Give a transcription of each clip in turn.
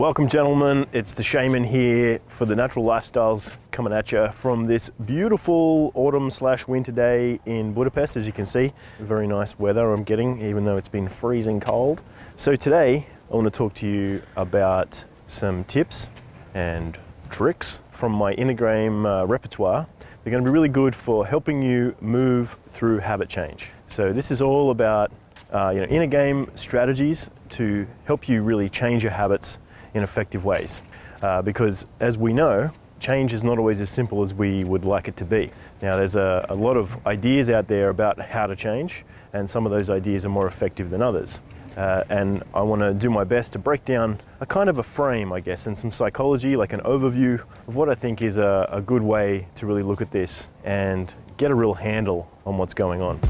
Welcome, gentlemen. It's the Shaman here for the Natural Lifestyles coming at you from this beautiful autumn slash winter day in Budapest. As you can see, very nice weather I'm getting, even though it's been freezing cold. So today, I want to talk to you about some tips and tricks from my inner game uh, repertoire. They're going to be really good for helping you move through habit change. So this is all about uh, you know, inner game strategies to help you really change your habits in effective ways. Uh, because as we know, change is not always as simple as we would like it to be. Now, there's a, a, lot of ideas out there about how to change, and some of those ideas are more effective than others. Uh, and I want to do my best to break down a kind of a frame, I guess, and some psychology, like an overview of what I think is a, a good way to really look at this and get a real handle on what's going on.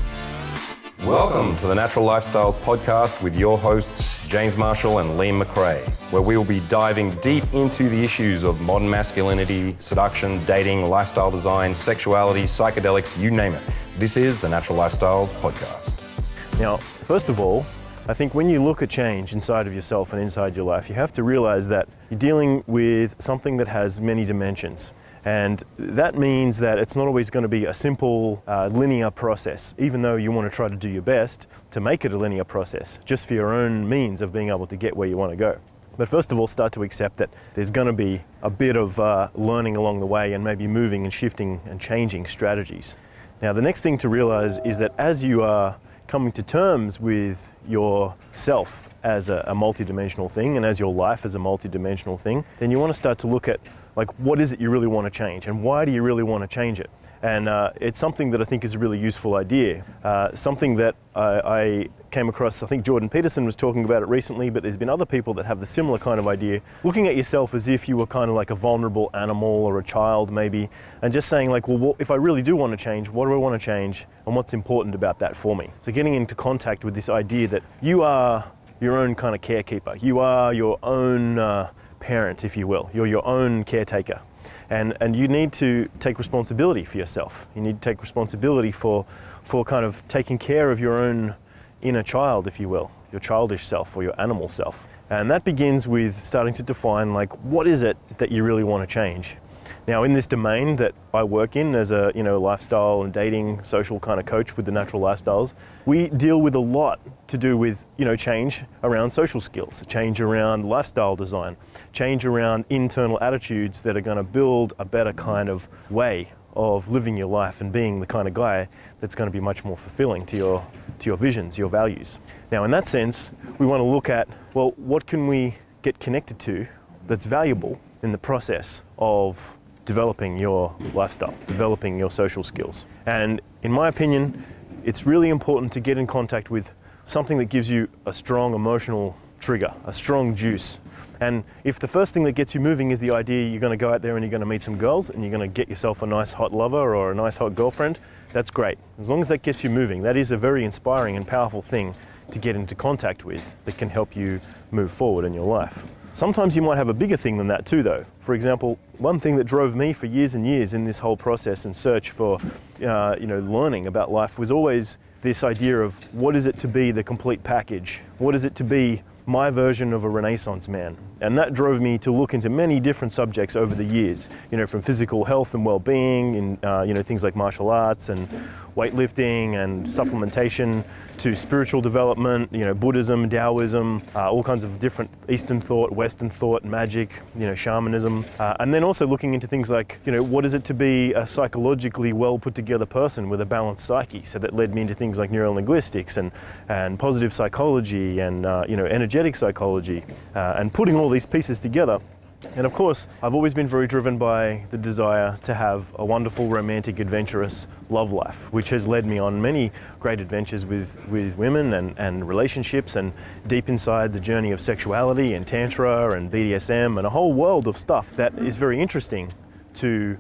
Welcome to the Natural Lifestyles Podcast with your hosts, James Marshall and Liam McRae, where we will be diving deep into the issues of modern masculinity, seduction, dating, lifestyle design, sexuality, psychedelics, you name it. This is the Natural Lifestyles Podcast. Now, first of all, I think when you look at change inside of yourself and inside your life, you have to realize that you're dealing with something that has many dimensions. And that means that it's not always going to be a simple uh, linear process, even though you want to try to do your best to make it a linear process, just for your own means of being able to get where you want to go. But first of all, start to accept that there's going to be a bit of uh, learning along the way and maybe moving and shifting and changing strategies. Now, the next thing to realize is that as you are coming to terms with yourself as a, a multidimensional thing and as your life as a multidimensional thing, then you want to start to look at like what is it you really want to change and why do you really want to change it? And uh, it's something that I think is a really useful idea. Uh, something that I, I, came across, I think Jordan Peterson was talking about it recently, but there's been other people that have the similar kind of idea. Looking at yourself as if you were kind of like a vulnerable animal or a child, maybe, and just saying, like, well, what, if I really do want to change, what do I want to change and what's important about that for me? So, getting into contact with this idea that you are your own kind of carekeeper, you are your own. Uh, parent, if you will. You're your own caretaker. And, and you need to take responsibility for yourself. You need to take responsibility for, for kind of taking care of your own inner child, if you will, your childish self or your animal self. And that begins with starting to define like what is it that you really want to change? Now, in this domain that I work in as a you know lifestyle and dating social kind of coach with the natural lifestyles, we deal with a lot to do with you know change around social skills, change around lifestyle design, change around internal attitudes that are going to build a better kind of way of living your life and being the kind of guy that's going to be much more fulfilling to your to your visions, your values. Now, in that sense, we want to look at well, what can we get connected to that's valuable in the process of developing your lifestyle, developing your social skills. And in my opinion, it's really important to get in contact with something that gives you a strong emotional trigger, a strong juice. And if the first thing that gets you moving is the idea you're going to go out there and you're going to meet some girls and you're going to get yourself a nice hot lover or a nice hot girlfriend, that's great. As long as that gets you moving, that is a very inspiring and powerful thing to get into contact with that can help you move forward in your life. Sometimes you might have a bigger thing than that too, though. For example, one thing that drove me for years and years in this whole process and search for, uh, you know, learning about life was always this idea of what is it to be the complete package? What is it to be my version of a Renaissance man? And that drove me to look into many different subjects over the years, you know, from physical health and well-being, and uh, you know, things like martial arts and weightlifting and supplementation, to spiritual development, you know, Buddhism, Taoism, uh, all kinds of different Eastern thought, Western thought, magic, you know, shamanism, uh, and then also looking into things like, you know, what is it to be a psychologically well put together person with a balanced psyche? So that led me into things like neurolinguistics and and positive psychology and uh, you know, energetic psychology, uh, and putting all these pieces together. And of course, I've always been very driven by the desire to have a wonderful, romantic, adventurous love life, which has led me on many great adventures with, with women and, and relationships and deep inside the journey of sexuality and Tantra and BDSM and a whole world of stuff that is very interesting to,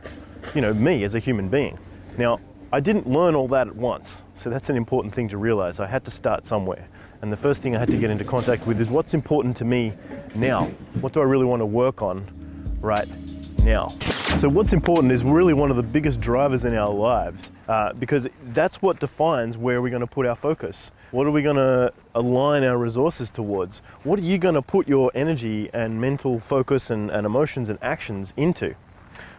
you know, me as a human being. Now, I didn't learn all that at once, so that's an important thing to realize. I had to start somewhere. And the first thing I had to get into contact with is what's important to me now? What do I really want to work on right now? So what's important is really one of the biggest drivers in our lives uh, because that's what defines where we're going to put our focus. What are we going to align our resources towards? What are you going to put your energy and mental focus and, and emotions and actions into?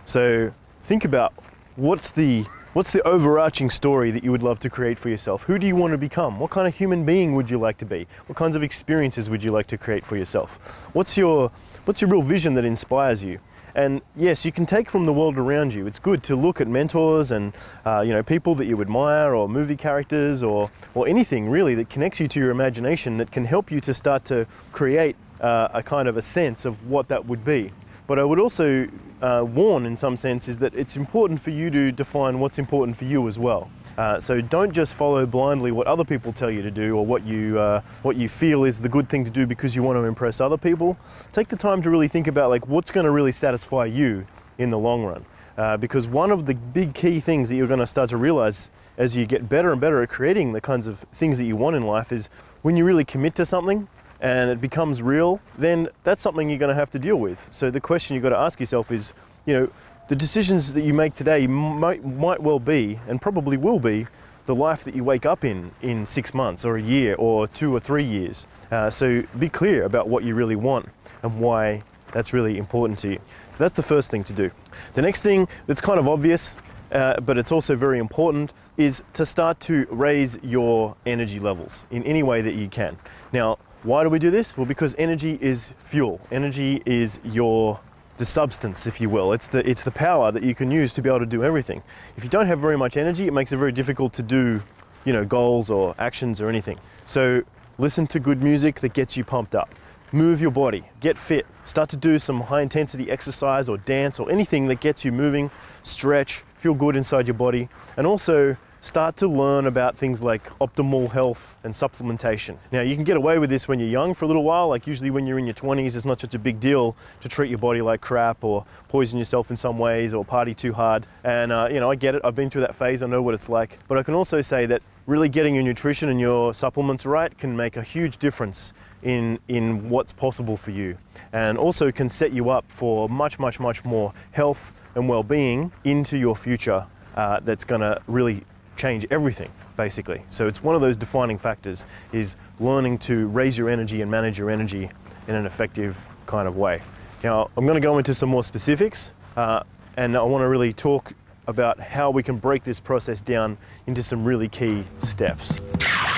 So think about what's the what's the overarching story that you would love to create for yourself? Who do you want to become? What kind of human being would you like to be? What kinds of experiences would you like to create for yourself? What's your what's your real vision that inspires you? And yes, you can take from the world around you. It's good to look at mentors and uh, you know people that you admire, or movie characters, or or anything really that connects you to your imagination that can help you to start to create uh, a kind of a sense of what that would be. But I would also uh, warn, in some sense, is that it's important for you to define what's important for you as well. Uh, so don't just follow blindly what other people tell you to do or what you uh, what you feel is the good thing to do because you want to impress other people. Take the time to really think about like what's going to really satisfy you in the long run. Uh, because one of the big key things that you're going to start to realize as you get better and better at creating the kinds of things that you want in life is when you really commit to something and it becomes real, then that's something you're going to have to deal with. So the question you've got to ask yourself is, you know, the decisions that you make today might, might well be, and probably will be, the life that you wake up in in six months or a year or two or three years. Uh, so be clear about what you really want and why that's really important to you. So that's the first thing to do. The next thing that's kind of obvious, uh, but it's also very important, is to start to raise your energy levels in any way that you can. Now, why do we do this? Well, because energy is fuel. Energy is your the substance, if you will. It's the, it's the power that you can use to be able to do everything. If you don't have very much energy, it makes it very difficult to do, you know, goals or actions or anything. So listen to good music that gets you pumped up. Move your body, get fit, start to do some high intensity exercise or dance or anything that gets you moving, stretch, feel good inside your body, and also start to learn about things like optimal health and supplementation. Now, you can get away with this when you're young for a little while, like usually when you're in your 20s, it's not such a big deal to treat your body like crap or poison yourself in some ways or party too hard. And, uh, you know, I get it, I've been through that phase, I know what it's like. But I can also say that really getting your nutrition and your supplements right can make a huge difference in, in what's possible for you and also can set you up for much, much, much more health and well-being into your future uh, that's going to really change everything basically. So it's one of those defining factors is learning to raise your energy and manage your energy in an effective kind of way. Now I'm going to go into some more specifics uh, and I want to really talk about how we can break this process down into some really key steps.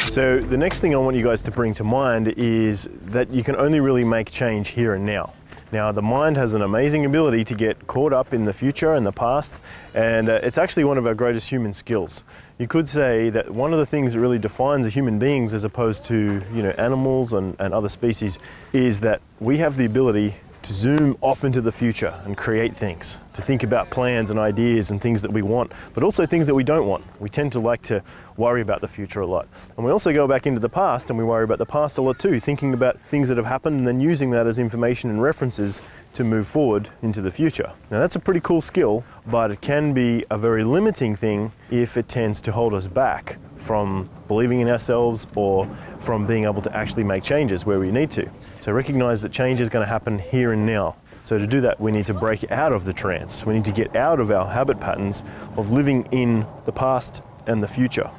So the next thing I want you guys to bring to mind is that you can only really make change here and now. Now, the mind has an amazing ability to get caught up in the future and the past, and uh, it's actually one of our greatest human skills. You could say that one of the things that really defines human beings as opposed to you know, animals and, and other species is that we have the ability to zoom off into the future and create things, to think about plans and ideas and things that we want, but also things that we don't want. We tend to like to worry about the future a lot. And we also go back into the past and we worry about the past a lot too, thinking about things that have happened and then using that as information and references to move forward into the future. Now that's a pretty cool skill, but it can be a very limiting thing if it tends to hold us back from believing in ourselves or from being able to actually make changes where we need to. So recognize that change is going to happen here and now. So to do that, we need to break out of the trance. We need to get out of our habit patterns of living in the past and the future.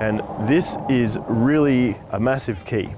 And this is really a massive key.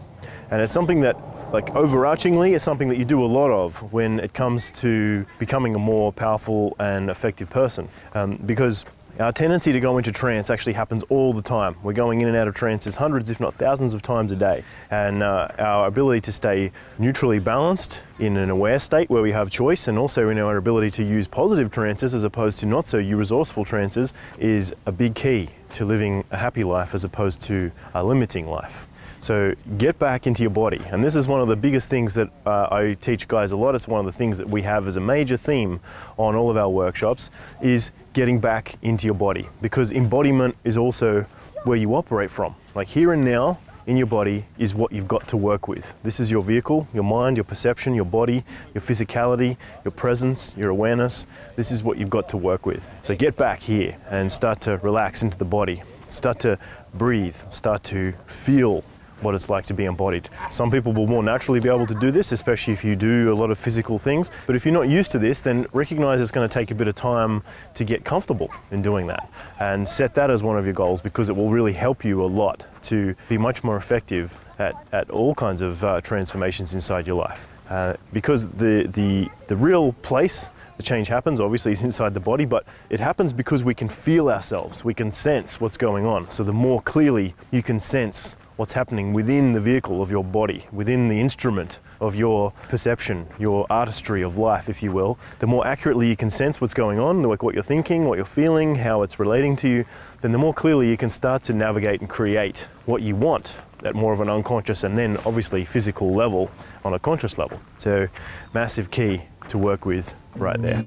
And it's something that like overarchingly is something that you do a lot of when it comes to becoming a more powerful and effective person. Um, because our tendency to go into trance actually happens all the time. We're going in and out of trances hundreds, if not thousands of times a day. And uh, our ability to stay neutrally balanced in an aware state where we have choice and also in our ability to use positive trances as opposed to not so resourceful trances is a big key to living a happy life as opposed to a limiting life. So get back into your body. And this is one of the biggest things that uh, I teach guys a lot. It's one of the things that we have as a major theme on all of our workshops is getting back into your body because embodiment is also where you operate from. Like here and now in your body is what you've got to work with. This is your vehicle, your mind, your perception, your body, your physicality, your presence, your awareness. This is what you've got to work with. So get back here and start to relax into the body. Start to breathe, start to feel what it's like to be embodied. Some people will more naturally be able to do this, especially if you do a lot of physical things. But if you're not used to this, then recognize it's going to take a bit of time to get comfortable in doing that. And set that as one of your goals because it will really help you a lot to be much more effective at, at all kinds of uh, transformations inside your life. Uh, because the, the, the real place the change happens obviously is inside the body, but it happens because we can feel ourselves, we can sense what's going on. So the more clearly you can sense what's happening within the vehicle of your body, within the instrument of your perception, your artistry of life, if you will, the more accurately you can sense what's going on, like what you're thinking, what you're feeling, how it's relating to you, then the more clearly you can start to navigate and create what you want at more of an unconscious and then obviously physical level on a conscious level. So, massive key to work with right there.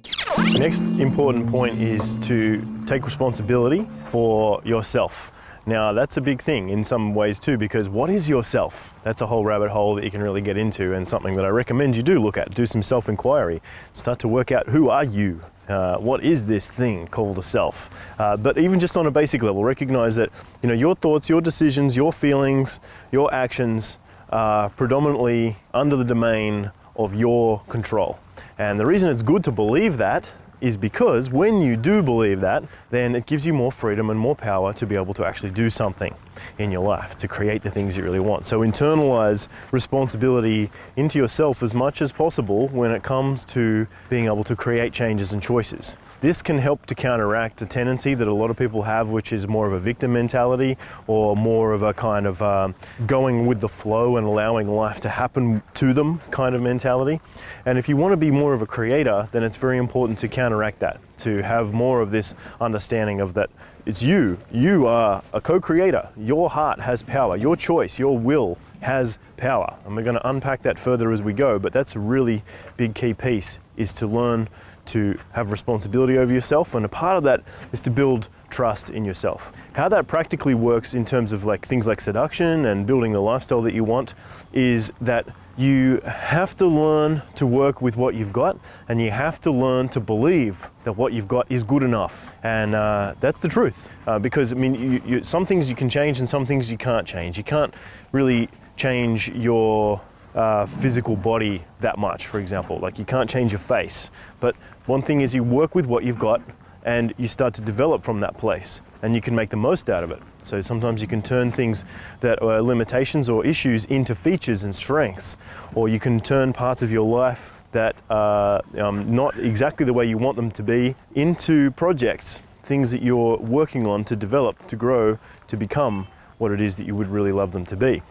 Next important point is to take responsibility for yourself. Now, that's a big thing in some ways too, because what is yourself? That's a whole rabbit hole that you can really get into, and something that I recommend you do look at. Do some self inquiry. Start to work out who are you? Uh, what is this thing called a self? Uh, but even just on a basic level, recognize that you know your thoughts, your decisions, your feelings, your actions are predominantly under the domain of your control. And the reason it's good to believe that is because when you do believe that, then it gives you more freedom and more power to be able to actually do something in your life, to create the things you really want. So internalize responsibility into yourself as much as possible when it comes to being able to create changes and choices. This can help to counteract a tendency that a lot of people have, which is more of a victim mentality or more of a kind of um, going with the flow and allowing life to happen to them kind of mentality. And if you want to be more of a creator, then it's very important to counteract that, to have more of this understanding of that it's you. You are a co creator. Your heart has power. Your choice, your will has power. And we're going to unpack that further as we go, but that's a really big key piece is to learn to have responsibility over yourself, and a part of that is to build trust in yourself. How that practically works in terms of like things like seduction and building the lifestyle that you want is that you have to learn to work with what you've got and you have to learn to believe that what you've got is good enough and uh, that's the truth uh, because i mean you, you, some things you can change and some things you can't change you can't really change your uh, physical body that much, for example. Like you can't change your face. But one thing is you work with what you've got and you start to develop from that place and you can make the most out of it. So sometimes you can turn things that are limitations or issues into features and strengths, or you can turn parts of your life that are um, not exactly the way you want them to be into projects, things that you're working on to develop, to grow, to become what it is that you would really love them to be.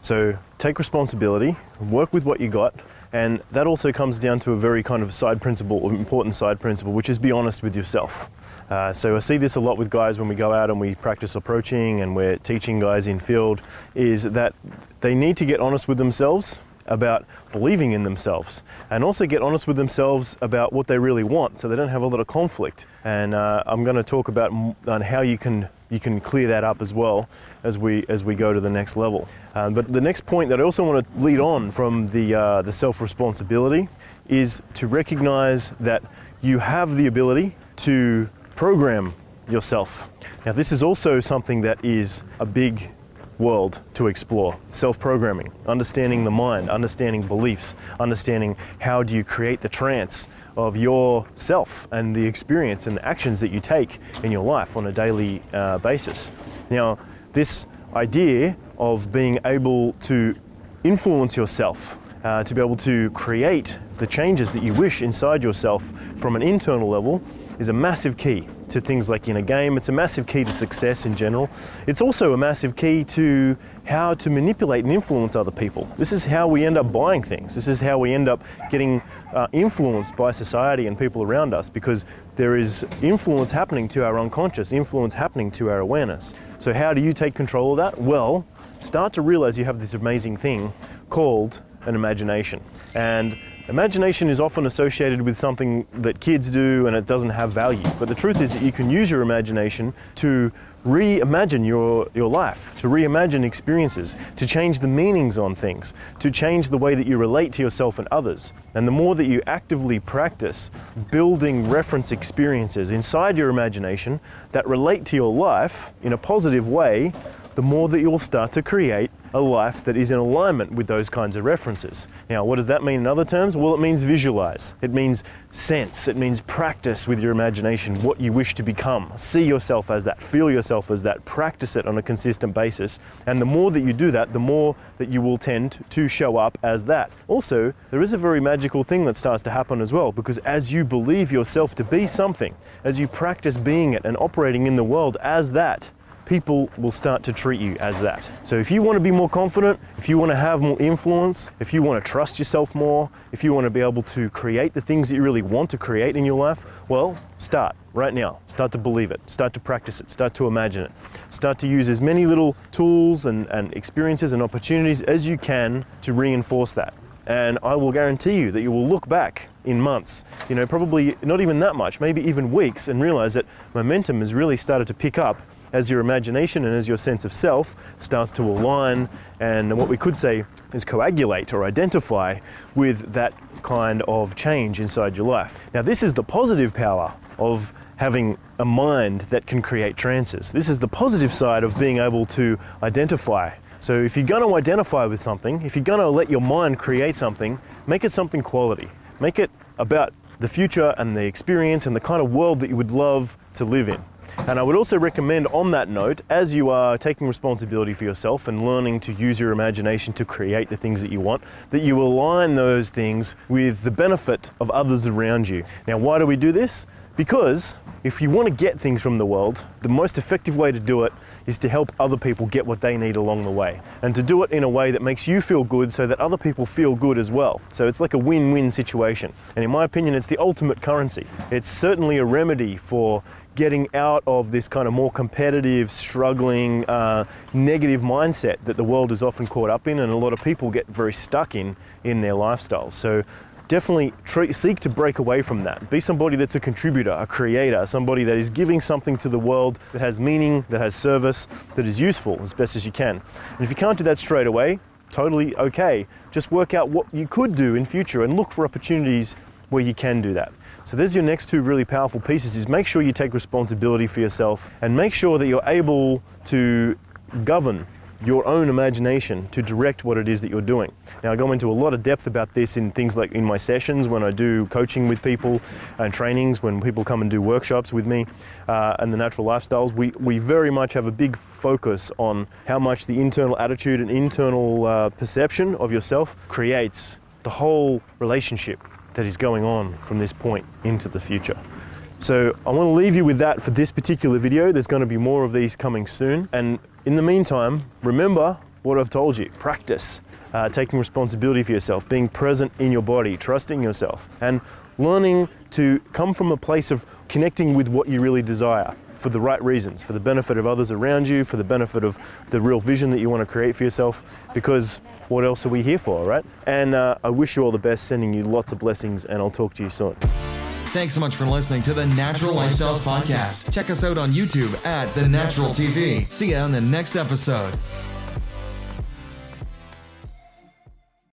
So take responsibility, work with what you got, and that also comes down to a very kind of side principle, important side principle, which is be honest with yourself. Uh, so I see this a lot with guys when we go out and we practice approaching and we're teaching guys in field, is that they need to get honest with themselves about believing in themselves and also get honest with themselves about what they really want so they don't have a lot of conflict. And uh, I'm going to talk about on how you can you can clear that up as well as we as we go to the next level. Um, but the next point that I also want to lead on from the uh, the self responsibility is to recognize that you have the ability to program yourself. Now this is also something that is a big world to explore. Self-programming, understanding the mind, understanding beliefs, understanding how do you create the trance of yourself and the experience and the actions that you take in your life on a daily uh, basis. Now, this idea of being able to influence yourself, uh, to be able to create the changes that you wish inside yourself from an internal level is a massive key to things like inner game. It's a massive key to success in general. It's also a massive key to how to manipulate and influence other people. This is how we end up buying things. This is how we end up getting uh, influenced by society and people around us because there is influence happening to our unconscious, influence happening to our awareness. So, how do you take control of that? Well, start to realize you have this amazing thing called an imagination. And Imagination is often associated with something that kids do and it doesn't have value. But the truth is that you can use your imagination to reimagine your, your life, to reimagine experiences, to change the meanings on things, to change the way that you relate to yourself and others. And the more that you actively practice building reference experiences inside your imagination that relate to your life in a positive way, the more that you'll start to create a life that is in alignment with those kinds of references. Now, what does that mean in other terms? Well, it means visualize. It means sense. It means practice with your imagination what you wish to become. See yourself as that, feel yourself as that, practice it on a consistent basis. And the more that you do that, the more that you will tend to show up as that. Also, there is a very magical thing that starts to happen as well because as you believe yourself to be something, as you practice being it and operating in the world as that, people will start to treat you as that. So if you want to be more confident, if you want to have more influence, if you want to trust yourself more, if you want to be able to create the things that you really want to create in your life, well, start right now. Start to believe it. Start to practice it. Start to imagine it. Start to use as many little tools and, and experiences and opportunities as you can to reinforce that. And I will guarantee you that you will look back in months, you know, probably not even that much, maybe even weeks, and realize that momentum has really started to pick up as your imagination and as your sense of self starts to align and what we could say is coagulate or identify with that kind of change inside your life. Now, this is the positive power of having a mind that can create trances. This is the positive side of being able to identify. So, if you're going to identify with something, if you're going to let your mind create something, make it something quality. Make it about the future and the experience and the kind of world that you would love to live in. And I would also recommend, on that note, as you are taking responsibility for yourself and learning to use your imagination to create the things that you want, that you align those things with the benefit of others around you. Now, why do we do this? Because if you want to get things from the world, the most effective way to do it is to help other people get what they need along the way. And to do it in a way that makes you feel good so that other people feel good as well. So it's like a win win situation. And in my opinion, it's the ultimate currency. It's certainly a remedy for getting out of this kind of more competitive, struggling, uh, negative mindset that the world is often caught up in, and a lot of people get very stuck in in their lifestyles. So definitely seek to break away from that. Be somebody that's a contributor, a creator, somebody that is giving something to the world that has meaning, that has service, that is useful as best as you can. And if you can't do that straight away, totally okay. Just work out what you could do in future and look for opportunities where you can do that. So there's your next two really powerful pieces is make sure you take responsibility for yourself and make sure that you're able to govern your own imagination to direct what it is that you're doing. Now, I go into a lot of depth about this in things like in my sessions when I do coaching with people and trainings, when people come and do workshops with me uh, and the natural lifestyles. We, we very much have a big focus on how much the internal attitude and internal uh, perception of yourself creates the whole relationship that is going on from this point into the future. So I want to leave you with that for this particular video. There's going to be more of these coming soon. And in the meantime, remember what I've told you. Practice uh, taking responsibility for yourself, being present in your body, trusting yourself, and learning to come from a place of connecting with what you really desire for the right reasons, for the benefit of others around you, for the benefit of the real vision that you want to create for yourself, because what else are we here for, right? And uh, I wish you all the best, sending you lots of blessings, and I'll talk to you soon. Thanks so much for listening to the Natural Lifestyles Podcast. Check us out on YouTube at The Natural TV. See you on the next episode.